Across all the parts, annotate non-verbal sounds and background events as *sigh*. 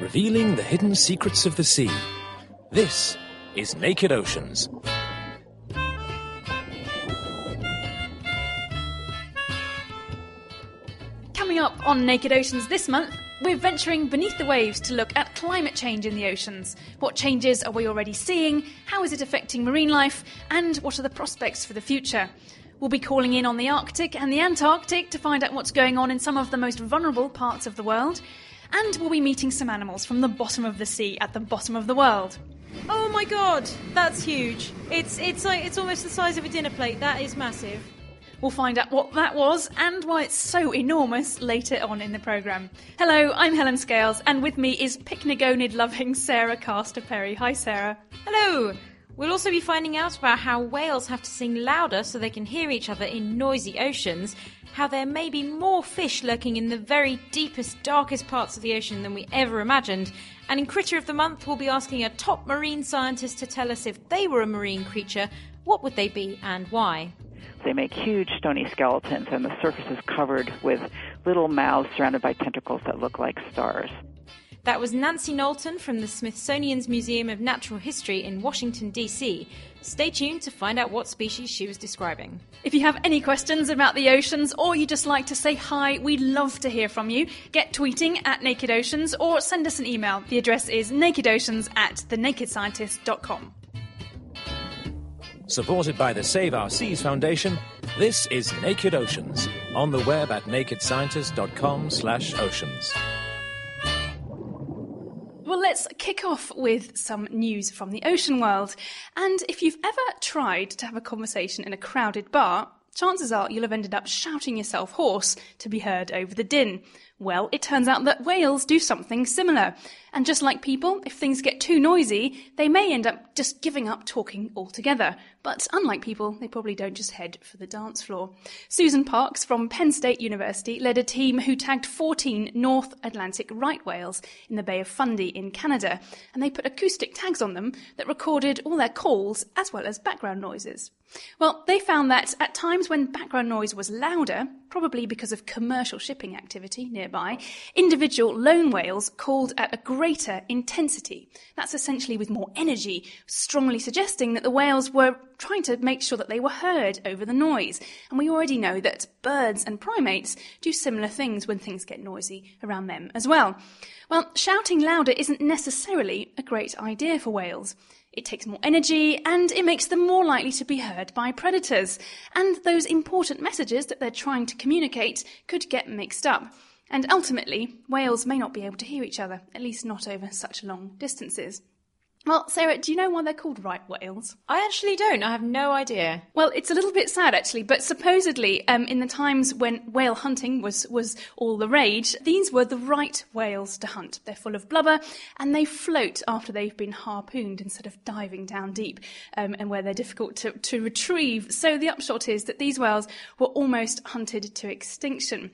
revealing the hidden secrets of the sea. This is Naked Oceans. Coming up on Naked Oceans this month, we're venturing beneath the waves to look at climate change in the oceans. What changes are we already seeing? How is it affecting marine life? And what are the prospects for the future? We'll be calling in on the Arctic and the Antarctic to find out what's going on in some of the most vulnerable parts of the world. And we'll be meeting some animals from the bottom of the sea at the bottom of the world. Oh my god, that's huge. It's it's like it's almost the size of a dinner plate. That is massive. We'll find out what that was and why it's so enormous later on in the programme. Hello, I'm Helen Scales, and with me is pycnogonid loving Sarah Castor Perry. Hi, Sarah. Hello. We'll also be finding out about how whales have to sing louder so they can hear each other in noisy oceans, how there may be more fish lurking in the very deepest, darkest parts of the ocean than we ever imagined, and in Critter of the Month, we'll be asking a top marine scientist to tell us if they were a marine creature, what would they be and why? They make huge stony skeletons, and the surface is covered with little mouths surrounded by tentacles that look like stars. That was Nancy Knowlton from the Smithsonian's Museum of Natural History in Washington, D.C. Stay tuned to find out what species she was describing. If you have any questions about the oceans or you just like to say hi, we'd love to hear from you. Get tweeting at Naked Oceans or send us an email. The address is nakedoceans at thenakedscientist.com. Supported by the Save Our Seas Foundation, this is Naked Oceans on the web at nakedscientist.com slash oceans. Well, let's kick off with some news from the ocean world. And if you've ever tried to have a conversation in a crowded bar, chances are you'll have ended up shouting yourself hoarse to be heard over the din. Well, it turns out that whales do something similar. And just like people, if things get too noisy, they may end up just giving up talking altogether. But unlike people, they probably don't just head for the dance floor. Susan Parks from Penn State University led a team who tagged 14 North Atlantic right whales in the Bay of Fundy in Canada, and they put acoustic tags on them that recorded all their calls as well as background noises. Well, they found that at times when background noise was louder, probably because of commercial shipping activity nearby, individual lone whales called at a greater intensity. That's essentially with more energy, strongly suggesting that the whales were trying to make sure that they were heard over the noise. And we already know that birds and primates do similar things when things get noisy around them as well. Well, shouting louder isn't necessarily a great idea for whales. It takes more energy and it makes them more likely to be heard by predators. And those important messages that they're trying to communicate could get mixed up. And ultimately, whales may not be able to hear each other, at least not over such long distances. Well, Sarah, do you know why they're called right whales? I actually don't. I have no idea. Well, it's a little bit sad actually, but supposedly, um, in the times when whale hunting was, was all the rage, these were the right whales to hunt. They're full of blubber and they float after they've been harpooned instead of diving down deep um, and where they're difficult to, to retrieve. So the upshot is that these whales were almost hunted to extinction.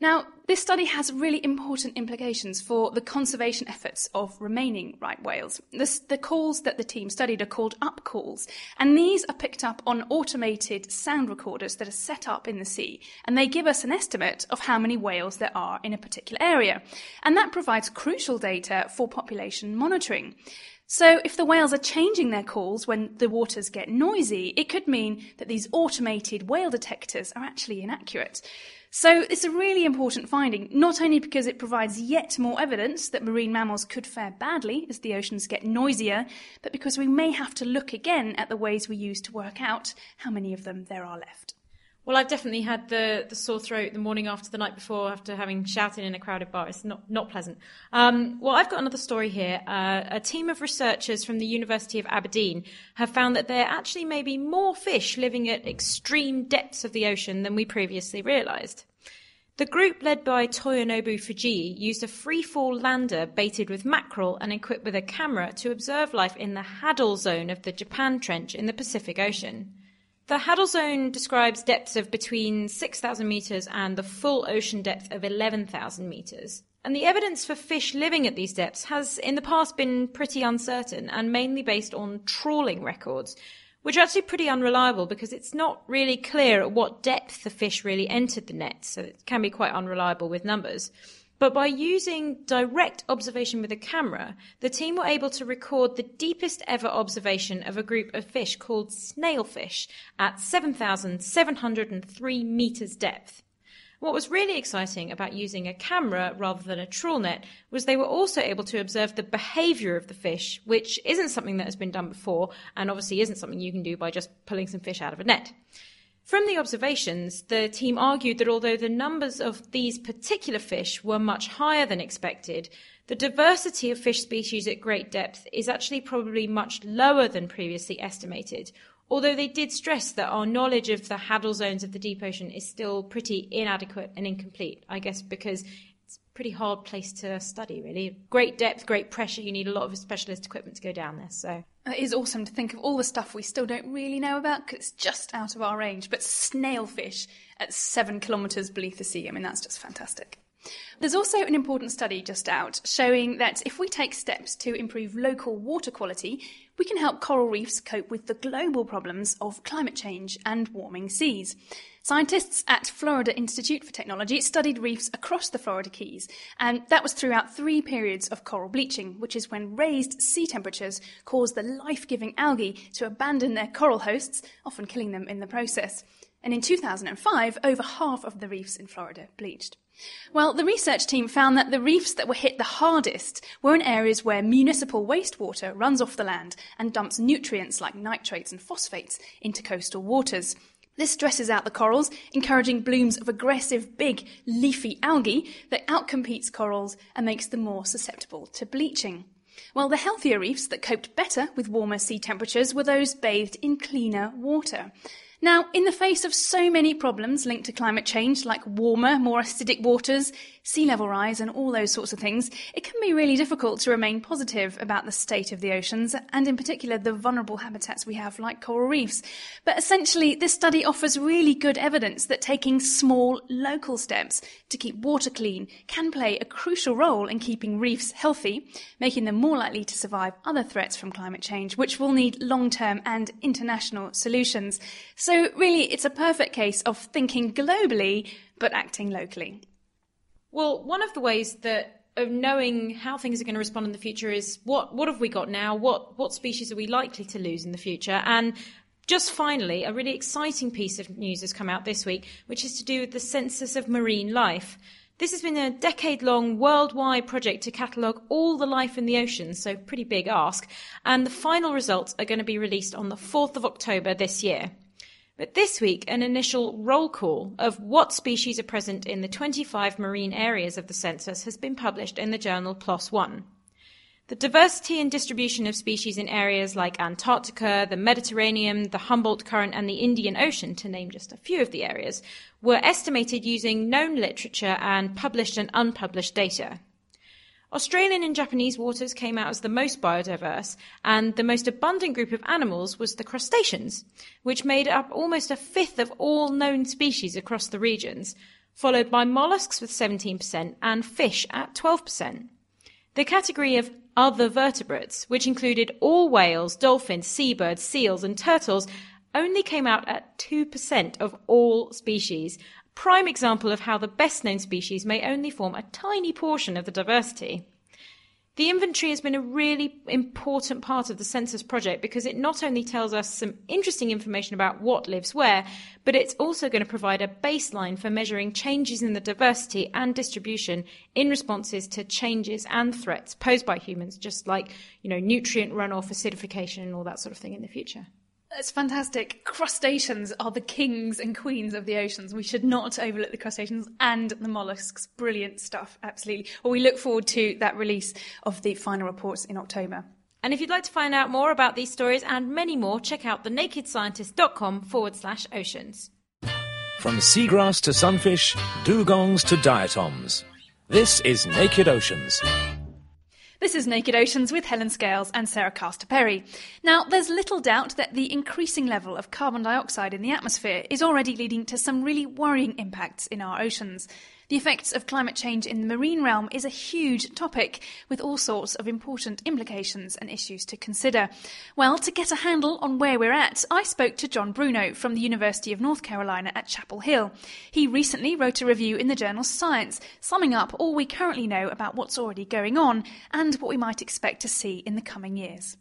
Now, this study has really important implications for the conservation efforts of remaining right whales. The calls that the team studied are called up calls, and these are picked up on automated sound recorders that are set up in the sea, and they give us an estimate of how many whales there are in a particular area. And that provides crucial data for population monitoring. So, if the whales are changing their calls when the waters get noisy, it could mean that these automated whale detectors are actually inaccurate. So it's a really important finding, not only because it provides yet more evidence that marine mammals could fare badly as the oceans get noisier, but because we may have to look again at the ways we use to work out how many of them there are left. Well, I've definitely had the, the sore throat the morning after the night before after having shouted in a crowded bar. It's not, not pleasant. Um, well, I've got another story here. Uh, a team of researchers from the University of Aberdeen have found that there actually may be more fish living at extreme depths of the ocean than we previously realised. The group led by Toyonobu Fujii used a free-fall lander baited with mackerel and equipped with a camera to observe life in the Hadal Zone of the Japan Trench in the Pacific Ocean. The Hadal Zone describes depths of between 6,000 metres and the full ocean depth of 11,000 metres. And the evidence for fish living at these depths has in the past been pretty uncertain and mainly based on trawling records, which are actually pretty unreliable because it's not really clear at what depth the fish really entered the net, so it can be quite unreliable with numbers. But by using direct observation with a camera, the team were able to record the deepest ever observation of a group of fish called snailfish at 7,703 meters depth. What was really exciting about using a camera rather than a trawl net was they were also able to observe the behavior of the fish, which isn't something that has been done before and obviously isn't something you can do by just pulling some fish out of a net. From the observations, the team argued that although the numbers of these particular fish were much higher than expected, the diversity of fish species at great depth is actually probably much lower than previously estimated. Although they did stress that our knowledge of the Hadal zones of the deep ocean is still pretty inadequate and incomplete, I guess because pretty hard place to study, really. Great depth, great pressure, you need a lot of specialist equipment to go down there, so. It is awesome to think of all the stuff we still don't really know about because it's just out of our range. But snailfish at seven kilometres beneath the sea, I mean, that's just fantastic. There's also an important study just out showing that if we take steps to improve local water quality, we can help coral reefs cope with the global problems of climate change and warming seas. Scientists at Florida Institute for Technology studied reefs across the Florida Keys, and that was throughout three periods of coral bleaching, which is when raised sea temperatures cause the life giving algae to abandon their coral hosts, often killing them in the process. And in 2005, over half of the reefs in Florida bleached. Well, the research team found that the reefs that were hit the hardest were in areas where municipal wastewater runs off the land and dumps nutrients like nitrates and phosphates into coastal waters. This stresses out the corals, encouraging blooms of aggressive, big, leafy algae that outcompetes corals and makes them more susceptible to bleaching. Well, the healthier reefs that coped better with warmer sea temperatures were those bathed in cleaner water. Now, in the face of so many problems linked to climate change, like warmer, more acidic waters, sea level rise, and all those sorts of things, it can be really difficult to remain positive about the state of the oceans, and in particular the vulnerable habitats we have, like coral reefs. But essentially, this study offers really good evidence that taking small, local steps to keep water clean can play a crucial role in keeping reefs healthy, making them more likely to survive other threats from climate change, which will need long term and international solutions. So, really, it's a perfect case of thinking globally but acting locally. Well, one of the ways that of knowing how things are going to respond in the future is what what have we got now? What what species are we likely to lose in the future? And just finally, a really exciting piece of news has come out this week, which is to do with the census of marine life. This has been a decade long worldwide project to catalogue all the life in the ocean, so pretty big ask, and the final results are going to be released on the 4th of October this year. But this week, an initial roll call of what species are present in the 25 marine areas of the census has been published in the journal PLOS One. The diversity and distribution of species in areas like Antarctica, the Mediterranean, the Humboldt Current, and the Indian Ocean, to name just a few of the areas, were estimated using known literature and published and unpublished data. Australian and Japanese waters came out as the most biodiverse, and the most abundant group of animals was the crustaceans, which made up almost a fifth of all known species across the regions, followed by mollusks with 17% and fish at 12%. The category of other vertebrates, which included all whales, dolphins, seabirds, seals, and turtles, only came out at 2% of all species, prime example of how the best known species may only form a tiny portion of the diversity. The inventory has been a really important part of the census project because it not only tells us some interesting information about what lives where, but it's also going to provide a baseline for measuring changes in the diversity and distribution in responses to changes and threats posed by humans, just like, you know, nutrient runoff, acidification, and all that sort of thing in the future. It's fantastic. Crustaceans are the kings and queens of the oceans. We should not overlook the crustaceans and the mollusks. Brilliant stuff, absolutely. Well, we look forward to that release of the final reports in October. And if you'd like to find out more about these stories and many more, check out thenakedscientist.com forward slash oceans. From seagrass to sunfish, dugongs to diatoms. This is Naked Oceans. This is Naked Oceans with Helen Scales and Sarah Castor Perry. Now, there's little doubt that the increasing level of carbon dioxide in the atmosphere is already leading to some really worrying impacts in our oceans. The effects of climate change in the marine realm is a huge topic with all sorts of important implications and issues to consider. Well, to get a handle on where we're at, I spoke to John Bruno from the University of North Carolina at Chapel Hill. He recently wrote a review in the journal Science, summing up all we currently know about what's already going on and what we might expect to see in the coming years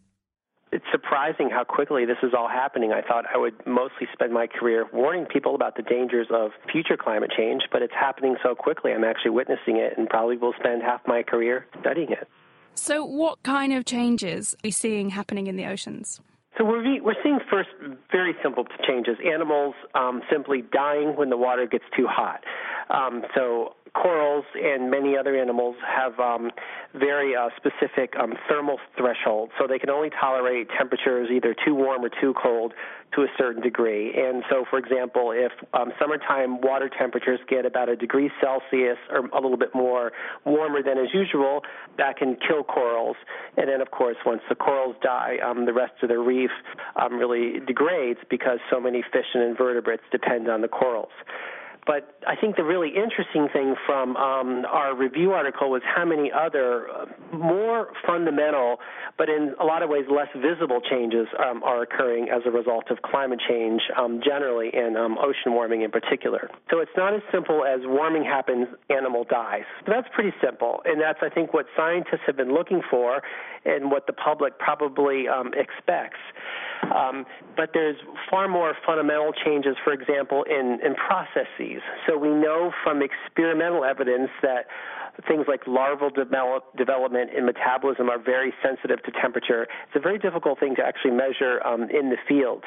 it's surprising how quickly this is all happening. I thought I would mostly spend my career warning people about the dangers of future climate change, but it's happening so quickly. I'm actually witnessing it and probably will spend half my career studying it. So, what kind of changes are we seeing happening in the oceans? So we're we're seeing first very simple changes. Animals um, simply dying when the water gets too hot. Um, so corals and many other animals have um, very uh, specific um, thermal thresholds, so they can only tolerate temperatures either too warm or too cold to a certain degree. And so, for example, if um, summertime water temperatures get about a degree Celsius or a little bit more warmer than as usual, that can kill corals. And then, of course, once the corals die, um, the rest of the reef um, really degrades because so many fish and invertebrates depend on the corals. But I think the really interesting thing from um, our review article was how many other uh, more fundamental, but in a lot of ways less visible changes um, are occurring as a result of climate change um, generally and um, ocean warming in particular. So it's not as simple as warming happens, animal dies. That's pretty simple, and that's I think what scientists have been looking for, and what the public probably um, expects. Um, but there's far more fundamental changes, for example, in, in processes. So we know from experimental evidence that things like larval develop, development and metabolism are very sensitive to temperature. It's a very difficult thing to actually measure um, in the field.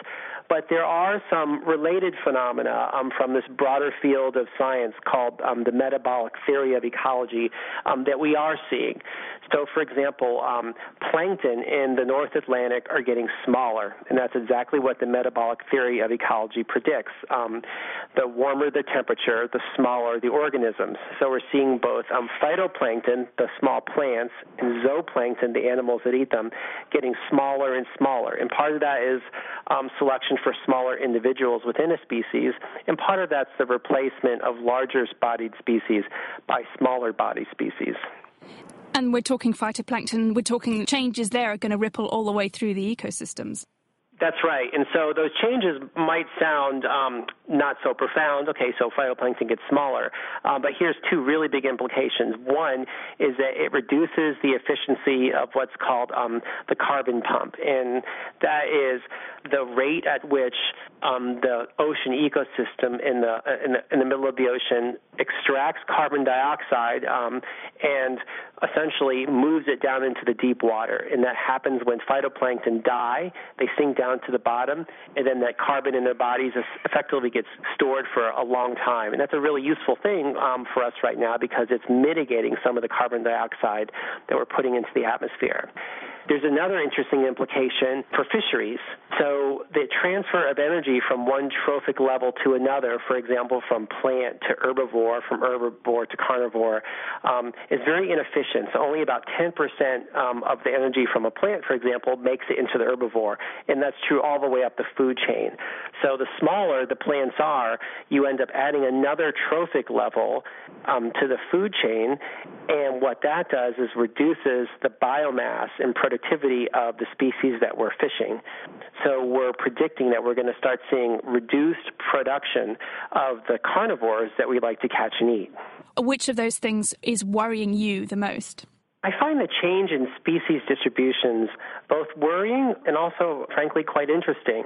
But there are some related phenomena um, from this broader field of science called um, the metabolic theory of ecology um, that we are seeing. So, for example, um, plankton in the North Atlantic are getting smaller, and that's exactly what the metabolic theory of ecology predicts. Um, the warmer the temperature, the smaller the organisms. So, we're seeing both um, phytoplankton, the small plants, and zooplankton, the animals that eat them, getting smaller and smaller. And part of that is um, selection for smaller individuals within a species, and part of that's the replacement of larger bodied species by smaller bodied species. And we're talking phytoplankton, we're talking changes there are going to ripple all the way through the ecosystems. That's right. And so those changes might sound um, not so profound. Okay, so phytoplankton gets smaller. Um, but here's two really big implications. One is that it reduces the efficiency of what's called um, the carbon pump. And that is the rate at which um, the ocean ecosystem in the, in the, in the middle of the ocean extracts carbon dioxide um, and essentially moves it down into the deep water. And that happens when phytoplankton die. They sink down to the bottom, and then that carbon in their bodies effectively gets stored for a long time. And that's a really useful thing um, for us right now because it's mitigating some of the carbon dioxide that we're putting into the atmosphere. There's another interesting implication for fisheries. So the transfer of energy from one trophic level to another, for example, from plant to herbivore, from herbivore to carnivore, um, is very inefficient. So only about 10% um, of the energy from a plant, for example, makes it into the herbivore, and that's true all the way up the food chain. So the smaller the plants are, you end up adding another trophic level um, to the food chain, and what that does is reduces the biomass and productivity of the species that we're fishing. So we're predicting that we're going to start seeing reduced production of the carnivores that we like to catch and eat. Which of those things is worrying you the most? I find the change in species distributions both worrying and also, frankly, quite interesting.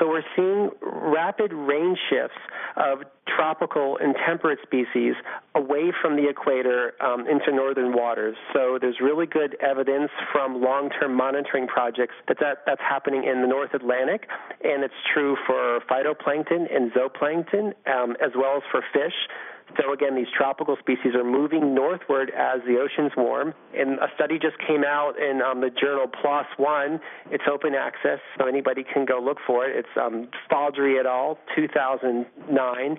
So we're seeing rapid range shifts of tropical and temperate species away from the equator um, into northern waters. So there's really good evidence from long-term monitoring projects that, that that's happening in the North Atlantic, and it's true for phytoplankton and zooplankton, um, as well as for fish. So again, these tropical species are moving northward as the oceans warm. And a study just came out in um, the journal PLOS One. It's open access, so anybody can go look for it. It's um, Fodrie et al. 2009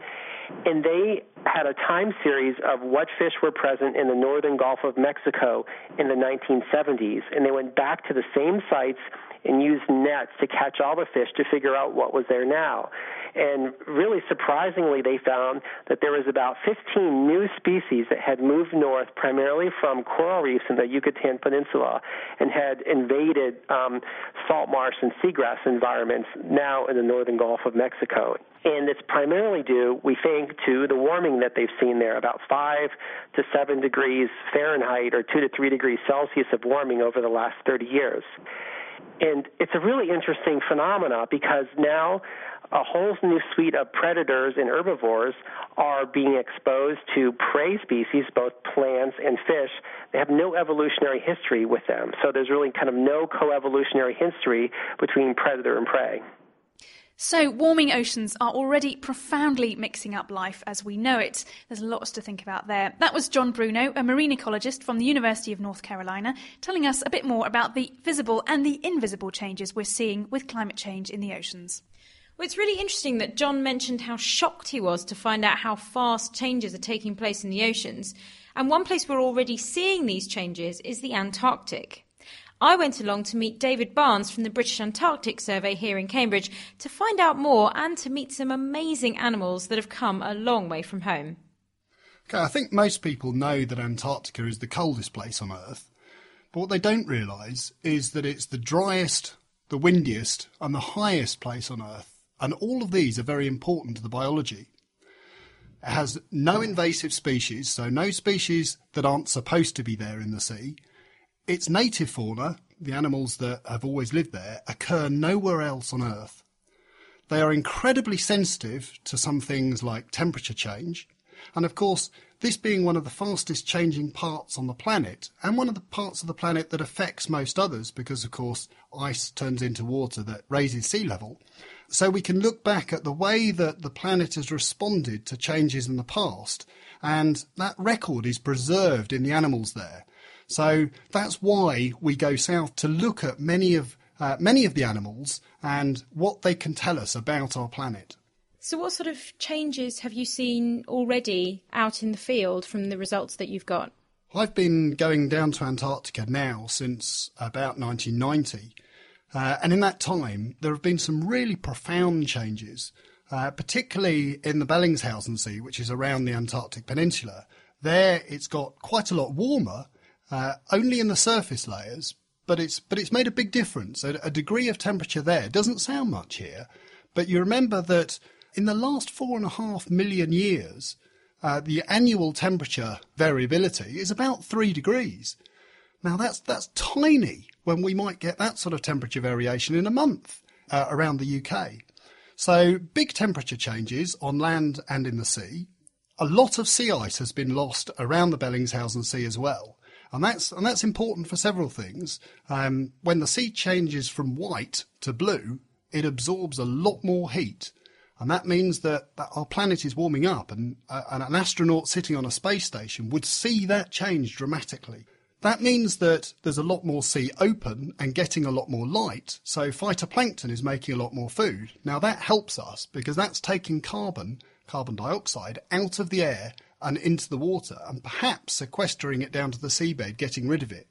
and they had a time series of what fish were present in the northern Gulf of Mexico in the 1970s, and they went back to the same sites and used nets to catch all the fish to figure out what was there now. And really surprisingly, they found that there was about 15 new species that had moved north primarily from coral reefs in the Yucatan Peninsula and had invaded um, salt marsh and seagrass environments now in the northern Gulf of Mexico. And it's primarily due, we think, to the warming that they've seen there, about 5 to 7 degrees Fahrenheit or 2 to 3 degrees Celsius of warming over the last 30 years. And it's a really interesting phenomena because now a whole new suite of predators and herbivores are being exposed to prey species, both plants and fish. They have no evolutionary history with them. So there's really kind of no coevolutionary history between predator and prey. So, warming oceans are already profoundly mixing up life as we know it. There's lots to think about there. That was John Bruno, a marine ecologist from the University of North Carolina, telling us a bit more about the visible and the invisible changes we're seeing with climate change in the oceans. Well, it's really interesting that John mentioned how shocked he was to find out how fast changes are taking place in the oceans. And one place we're already seeing these changes is the Antarctic. I went along to meet David Barnes from the British Antarctic Survey here in Cambridge to find out more and to meet some amazing animals that have come a long way from home. Okay, I think most people know that Antarctica is the coldest place on Earth, but what they don't realise is that it's the driest, the windiest, and the highest place on Earth, and all of these are very important to the biology. It has no invasive species, so no species that aren't supposed to be there in the sea, its native fauna, the animals that have always lived there, occur nowhere else on Earth. They are incredibly sensitive to some things like temperature change, and of course, this being one of the fastest changing parts on the planet, and one of the parts of the planet that affects most others, because of course, ice turns into water that raises sea level. So we can look back at the way that the planet has responded to changes in the past, and that record is preserved in the animals there. So that's why we go south to look at many of uh, many of the animals and what they can tell us about our planet. So, what sort of changes have you seen already out in the field from the results that you've got? I've been going down to Antarctica now since about 1990. Uh, and in that time, there have been some really profound changes, uh, particularly in the Bellingshausen Sea, which is around the Antarctic Peninsula. There, it's got quite a lot warmer, uh, only in the surface layers, but it's but it's made a big difference. A, a degree of temperature there doesn't sound much here, but you remember that in the last four and a half million years, uh, the annual temperature variability is about three degrees. Now that's that's tiny when we might get that sort of temperature variation in a month uh, around the UK. So big temperature changes on land and in the sea. A lot of sea ice has been lost around the Bellingshausen Sea as well and that's and that's important for several things. Um, when the sea changes from white to blue, it absorbs a lot more heat, and that means that, that our planet is warming up, and, uh, and an astronaut sitting on a space station would see that change dramatically. That means that there's a lot more sea open and getting a lot more light, so phytoplankton is making a lot more food. Now that helps us because that's taking carbon, carbon dioxide, out of the air and into the water and perhaps sequestering it down to the seabed, getting rid of it.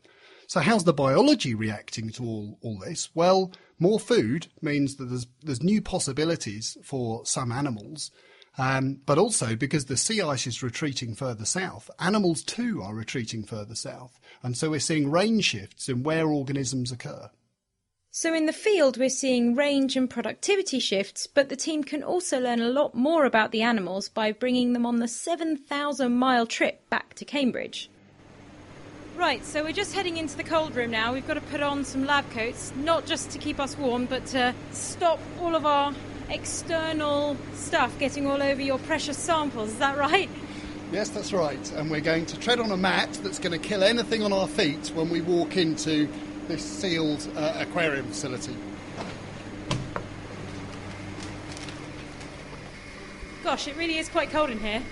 So how's the biology reacting to all, all this? Well, more food means that there's, there's new possibilities for some animals. Um, but also because the sea ice is retreating further south, animals too are retreating further south. And so we're seeing range shifts in where organisms occur. So, in the field, we're seeing range and productivity shifts, but the team can also learn a lot more about the animals by bringing them on the 7,000 mile trip back to Cambridge. Right, so we're just heading into the cold room now. We've got to put on some lab coats, not just to keep us warm, but to stop all of our external stuff getting all over your precious samples. Is that right? Yes, that's right. And we're going to tread on a mat that's going to kill anything on our feet when we walk into this sealed uh, aquarium facility. Gosh, it really is quite cold in here.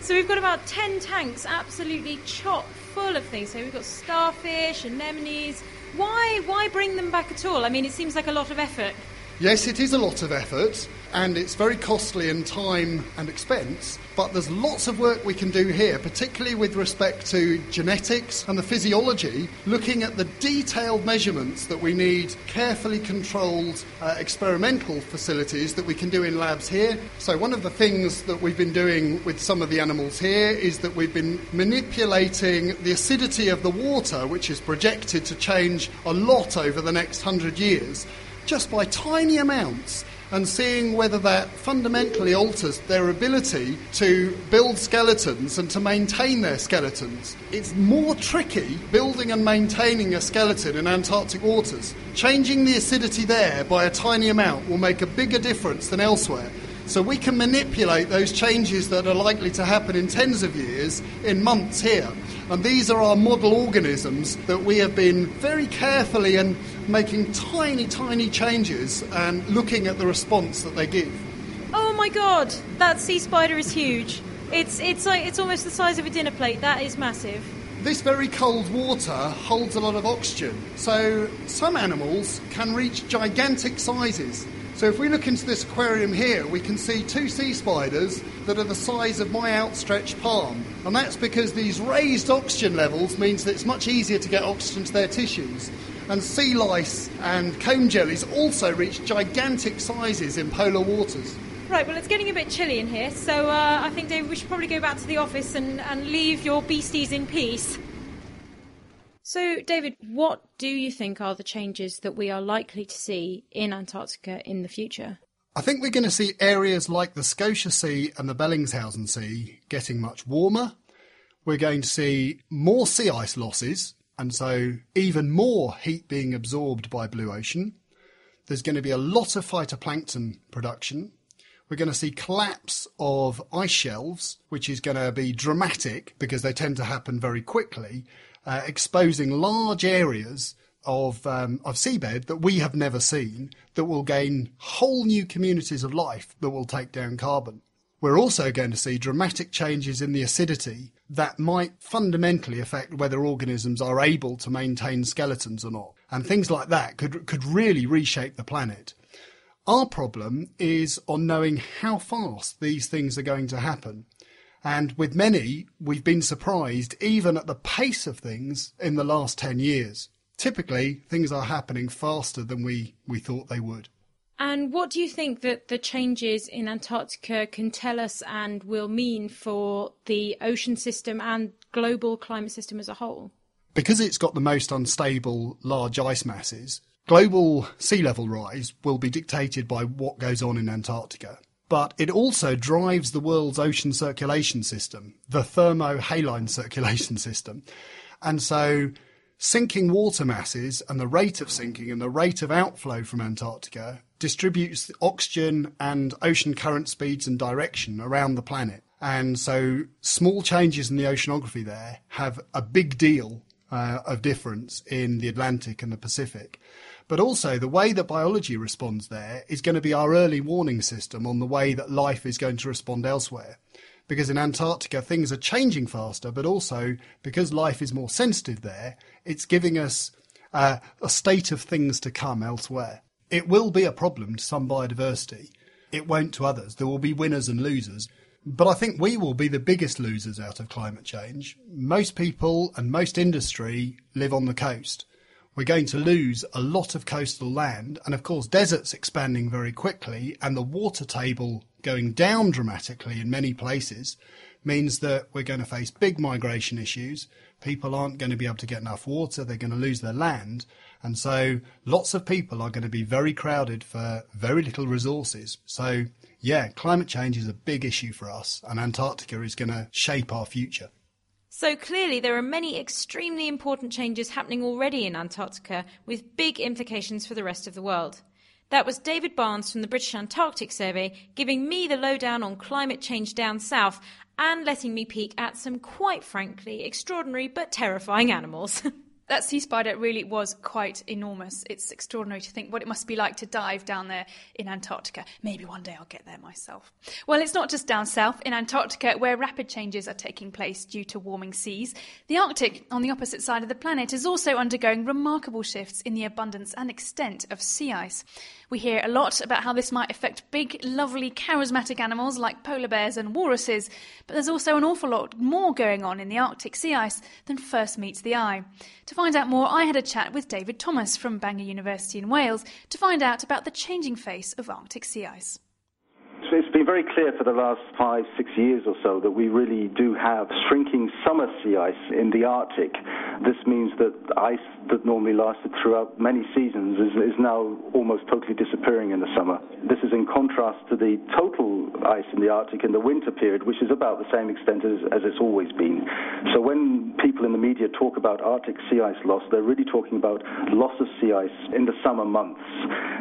So we've got about 10 tanks absolutely chock full of things. So we've got starfish, anemones. Why, why bring them back at all? I mean, it seems like a lot of effort. Yes, it is a lot of effort and it's very costly in time and expense, but there's lots of work we can do here, particularly with respect to genetics and the physiology, looking at the detailed measurements that we need carefully controlled uh, experimental facilities that we can do in labs here. So, one of the things that we've been doing with some of the animals here is that we've been manipulating the acidity of the water, which is projected to change a lot over the next hundred years just by tiny amounts and seeing whether that fundamentally alters their ability to build skeletons and to maintain their skeletons. It's more tricky building and maintaining a skeleton in Antarctic waters. Changing the acidity there by a tiny amount will make a bigger difference than elsewhere. So we can manipulate those changes that are likely to happen in tens of years in months here. And these are our model organisms that we have been very carefully and making tiny, tiny changes and looking at the response that they give. Oh my god, that sea spider is huge. It's, it's, like, it's almost the size of a dinner plate. That is massive. This very cold water holds a lot of oxygen, so some animals can reach gigantic sizes. So if we look into this aquarium here, we can see two sea spiders that are the size of my outstretched palm. And that's because these raised oxygen levels means that it's much easier to get oxygen to their tissues. And sea lice and comb jellies also reach gigantic sizes in polar waters. Right, well, it's getting a bit chilly in here, so uh, I think, David, we should probably go back to the office and, and leave your beasties in peace. So, David, what do you think are the changes that we are likely to see in Antarctica in the future? I think we're going to see areas like the Scotia Sea and the Bellingshausen Sea getting much warmer. We're going to see more sea ice losses, and so even more heat being absorbed by blue ocean. There's going to be a lot of phytoplankton production. We're going to see collapse of ice shelves, which is going to be dramatic because they tend to happen very quickly uh, exposing large areas of um, of seabed that we have never seen that will gain whole new communities of life that will take down carbon. We're also going to see dramatic changes in the acidity that might fundamentally affect whether organisms are able to maintain skeletons or not. And things like that could could really reshape the planet. Our problem is on knowing how fast these things are going to happen and with many, we've been surprised even at the pace of things in the last 10 years. Typically, things are happening faster than we, we thought they would. And what do you think that the changes in Antarctica can tell us and will mean for the ocean system and global climate system as a whole? Because it's got the most unstable large ice masses, global sea level rise will be dictated by what goes on in Antarctica but it also drives the world's ocean circulation system, the thermohaline circulation system. And so sinking water masses and the rate of sinking and the rate of outflow from Antarctica distributes oxygen and ocean current speeds and direction around the planet. And so small changes in the oceanography there have a big deal uh, of difference in the Atlantic and the Pacific. But also, the way that biology responds there is going to be our early warning system on the way that life is going to respond elsewhere. Because in Antarctica, things are changing faster, but also because life is more sensitive there, it's giving us uh, a state of things to come elsewhere. It will be a problem to some biodiversity. It won't to others. There will be winners and losers. But I think we will be the biggest losers out of climate change. Most people and most industry live on the coast we're going to lose a lot of coastal land, and of course, deserts expanding very quickly, and the water table going down dramatically in many places means that we're going to face big migration issues. People aren't going to be able to get enough water, they're going to lose their land, and so lots of people are going to be very crowded for very little resources. So, yeah, climate change is a big issue for us, and Antarctica is going to shape our future. So clearly, there are many extremely important changes happening already in Antarctica with big implications for the rest of the world. That was David Barnes from the British Antarctic Survey giving me the lowdown on climate change down south and letting me peek at some quite frankly extraordinary but terrifying animals. *laughs* That sea spider really was quite enormous. It's extraordinary to think what it must be like to dive down there in Antarctica. Maybe one day I'll get there myself. Well, it's not just down south in Antarctica where rapid changes are taking place due to warming seas. The Arctic, on the opposite side of the planet, is also undergoing remarkable shifts in the abundance and extent of sea ice. We hear a lot about how this might affect big, lovely, charismatic animals like polar bears and walruses, but there's also an awful lot more going on in the Arctic sea ice than first meets the eye. To find out more, I had a chat with David Thomas from Bangor University in Wales to find out about the changing face of Arctic sea ice. It's been very clear for the last five, six years or so that we really do have shrinking summer sea ice in the Arctic. This means that ice that normally lasted throughout many seasons is, is now almost totally disappearing in the summer. This is in contrast to the total ice in the Arctic in the winter period, which is about the same extent as, as it's always been. So when people in the media talk about Arctic sea ice loss, they're really talking about loss of sea ice in the summer months.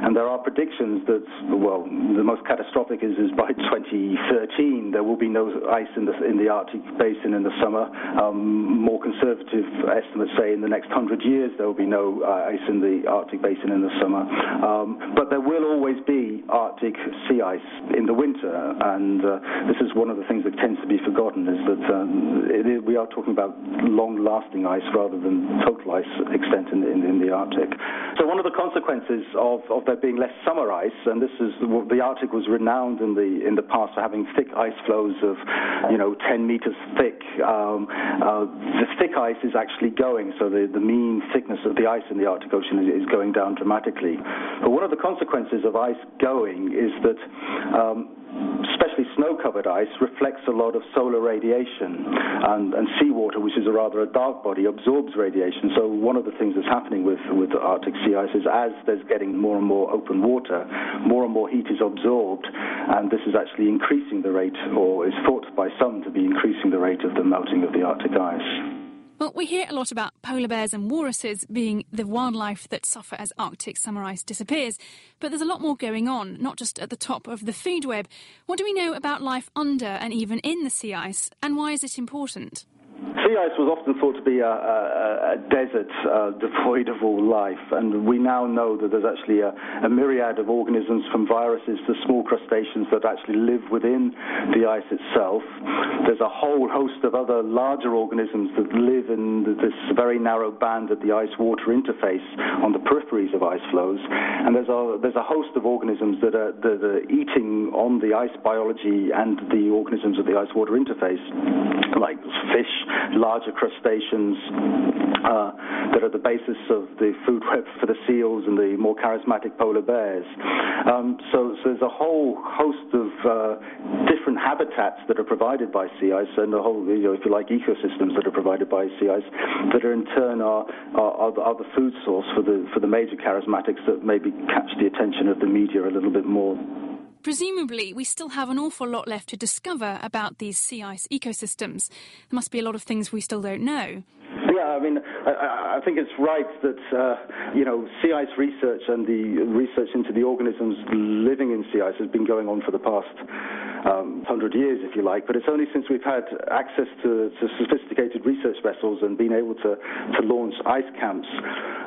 And there are predictions that, well, the most catastrophic is, is by *laughs* 2013 there will be no ice in the, in the Arctic basin in the summer. Um, more conservative estimates say in the next hundred years there will be no uh, ice in the Arctic basin in the summer. Um, but there will always be Arctic sea ice in the winter, and uh, this is one of the things that tends to be forgotten is that um, we are talking about long-lasting ice rather than total ice extent in, in, in, the Arctic. So one of the consequences of, of there being less summer ice, and this is the Arctic was renowned in the in the past for having thick ice floes of you know 10 meters thick. Um, uh, the thick ice is actually going, so the, the mean thickness of the ice in the Arctic Ocean is, is going down dramatically. But one of the consequences of ice going is that um, especially snow-covered ice, reflects a lot of solar radiation, and, and, seawater, which is a rather a dark body, absorbs radiation. So one of the things that's happening with with the Arctic sea ice is as there's getting more and more open water, more and more heat is absorbed, and this is actually increasing the rate, or is thought by some to be increasing the rate of the melting of the Arctic ice. Well, we hear a lot about polar bears and walruses being the wildlife that suffer as Arctic summer ice disappears, but there's a lot more going on, not just at the top of the food web. What do we know about life under and even in the sea ice, and why is it important? Ice was often thought to be a, a, a desert uh, devoid of all life, and we now know that there's actually a, a, myriad of organisms, from viruses to small crustaceans, that actually live within the ice itself. There's a whole host of other larger organisms that live in this very narrow band at the ice-water interface on the peripheries of ice floes, and there's a there's a host of organisms that are, that are eating on the ice biology and the organisms of the ice-water interface, like fish larger crustaceans uh, that are the basis of the food web for the seals and the more charismatic polar bears. Um, so, there's a whole host of uh, different habitats that are provided by sea ice and a whole, if you like, ecosystems that are provided by sea ice that are in turn are, the, food source for the, for the major charismatics that maybe catch the attention of the media a little bit more. Presumably, we still have an awful lot left to discover about these sea ice ecosystems. There must be a lot of things we still don't know. Yeah, I mean, I, I think it's right that uh, you know sea ice research and the research into the organisms living in sea ice has been going on for the past um, hundred years, if you like. But it's only since we've had access to, to sophisticated research vessels and been able to to launch ice camps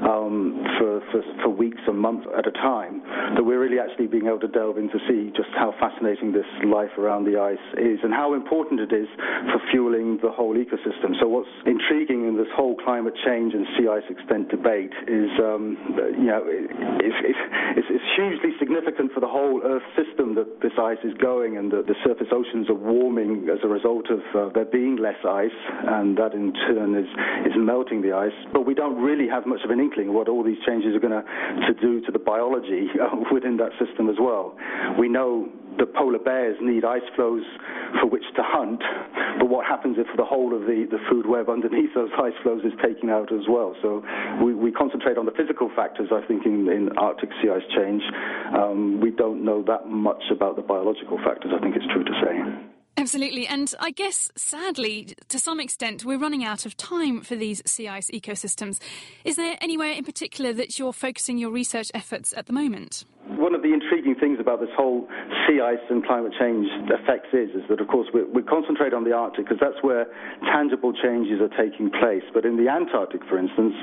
um, for, for for weeks and months at a time that we're really actually being able to delve in to see just how fascinating this life around the ice is and how important it is for fueling the whole ecosystem. So what's intriguing in this whole climate change and sea ice extent debate is, um, you know, it's, it's, it's, hugely significant for the whole Earth system that this ice is going and that the surface oceans are warming as a result of uh, there being less ice, and that in turn is, is melting the ice. But we don't really have much of an inkling what all these changes are going to do to the biology *laughs* within that system as well. We know the polar bears need ice floes for which to hunt, but what happens if the whole of the, the food web underneath those ice floes is taken out as well? So we, we concentrate on the physical factors, I think, in, in Arctic sea ice change. Um, we don't know that much about the biological factors, I think it's true to say. Absolutely. And I guess, sadly, to some extent, we're running out of time for these sea ice ecosystems. Is there anywhere in particular that you're focusing your research efforts at the moment? One of the intriguing things about this whole sea ice and climate change effects is, is that of course we, we concentrate on the Arctic because that's where tangible changes are taking place. But in the Antarctic, for instance,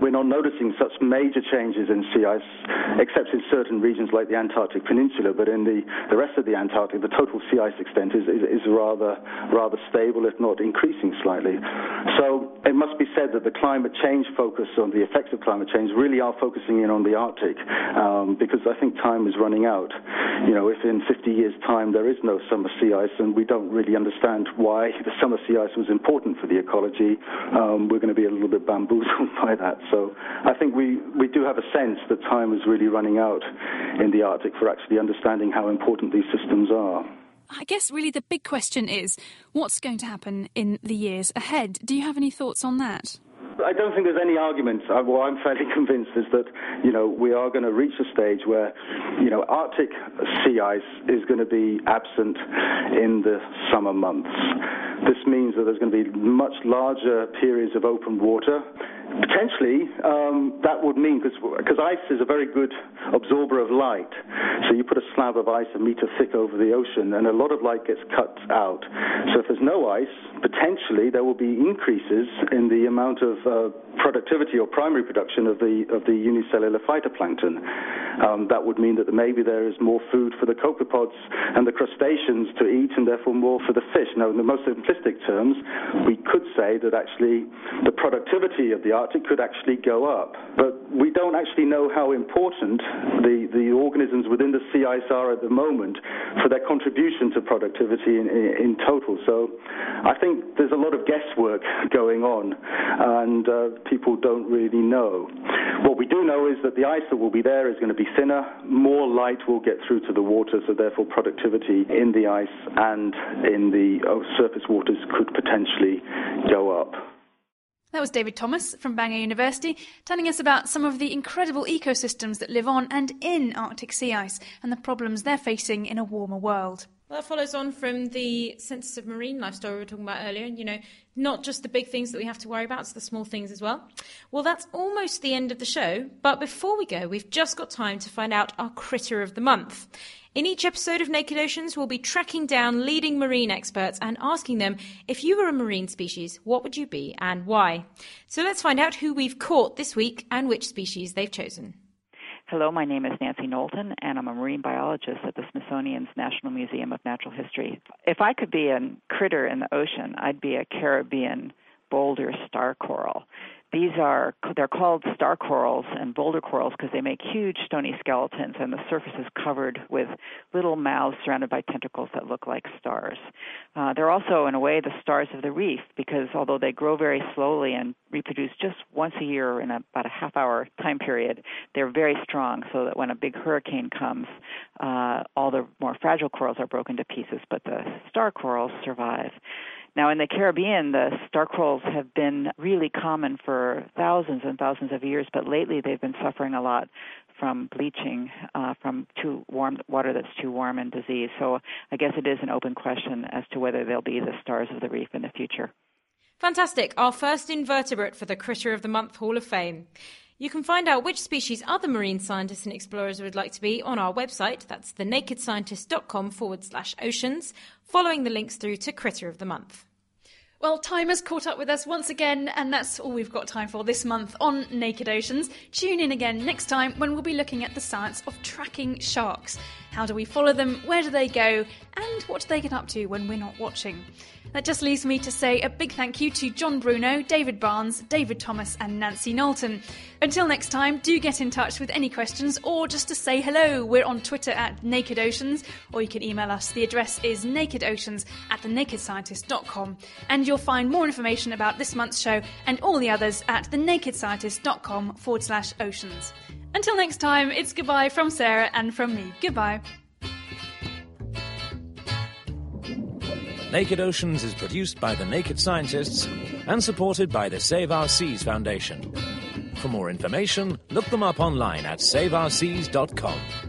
we're not noticing such major changes in sea ice, except in certain regions like the Antarctic Peninsula. But in the, the rest of the Antarctic, the total sea ice extent is, is, is rather rather stable, if not increasing slightly. So it must be said that the climate change focus on the effects of climate change really are focusing in on the Arctic, um, because I think time is running out. You know, if in 50 years' time there is no summer sea ice and we don't really understand why *laughs* the summer sea ice was important for the ecology, um, we're going to be a little bit bamboozled *laughs* by that. So I think we, we do have a sense that time is really running out in the Arctic for actually understanding how important these systems are. I guess really the big question is what's going to happen in the years ahead? Do you have any thoughts on that? I don't think there's any argument. Uh, what I'm fairly *laughs* convinced is that, you know, we are going to reach a stage where, you know, Arctic sea ice is going to be absent in the summer months. This means that there's going to be much larger periods of open water Potentially, um, that would mean because ice is a very good absorber of light. So you put a slab of ice a meter thick over the ocean, and a lot of light gets cut out. So if there's no ice, potentially there will be increases in the amount of uh, productivity or primary production of the of the unicellular phytoplankton. Um, that would mean that maybe there is more food for the copepods and the crustaceans to eat, and therefore more for the fish. Now, the most simplistic terms, we could say that actually the productivity of the Arctic could actually go up, but we don't actually know how important the the organisms within the sea ice are at the moment for their contribution to productivity in, in, in total. So, I think there's a lot of guesswork going on, and uh, people don't really know. What we do know is that the ice that will be there is going to be thinner, more light will get through to the water, so therefore productivity in the ice and in the oh, surface waters could potentially go up. That was David Thomas from Bangor University telling us about some of the incredible ecosystems that live on and in Arctic sea ice and the problems they're facing in a warmer world. Well, that follows on from the census of marine life story we were talking about earlier. And you know, not just the big things that we have to worry about, it's the small things as well. Well, that's almost the end of the show. But before we go, we've just got time to find out our critter of the month. In each episode of Naked Oceans, we'll be tracking down leading marine experts and asking them if you were a marine species, what would you be and why? So let's find out who we've caught this week and which species they've chosen. Hello, my name is Nancy Knowlton, and I'm a marine biologist at the Smithsonian's National Museum of Natural History. If I could be a critter in the ocean, I'd be a Caribbean boulder star coral. These are they're called star corals and boulder corals because they make huge stony skeletons and the surface is covered with little mouths surrounded by tentacles that look like stars. Uh, they're also in a way the stars of the reef because although they grow very slowly and reproduce just once a year in a, about a half hour time period, they're very strong so that when a big hurricane comes, uh, all the more fragile corals are broken to pieces, but the star corals survive. Now, in the Caribbean, the star corals have been really common for thousands and thousands of years, but lately they've been suffering a lot from bleaching uh, from too warm water that's too warm and disease. So I guess it is an open question as to whether they'll be the stars of the reef in the future. Fantastic. Our first invertebrate for the Critter of the Month Hall of Fame. You can find out which species other marine scientists and explorers would like to be on our website. That's thenakedscientist.com forward slash oceans, following the links through to Critter of the Month. Well, time has caught up with us once again, and that's all we've got time for this month on Naked Oceans. Tune in again next time when we'll be looking at the science of tracking sharks. How do we follow them? Where do they go? And what do they get up to when we're not watching? That just leaves me to say a big thank you to John Bruno, David Barnes, David Thomas, and Nancy Knowlton. Until next time, do get in touch with any questions or just to say hello. We're on Twitter at Naked Oceans, or you can email us. The address is nakedoceans at thenakedscientist.com. And you'll find more information about this month's show and all the others at thenakedscientist.com forward slash oceans. Until next time, it's goodbye from Sarah and from me. Goodbye. Naked Oceans is produced by the Naked Scientists and supported by the Save Our Seas Foundation. For more information, look them up online at saveourseas.com.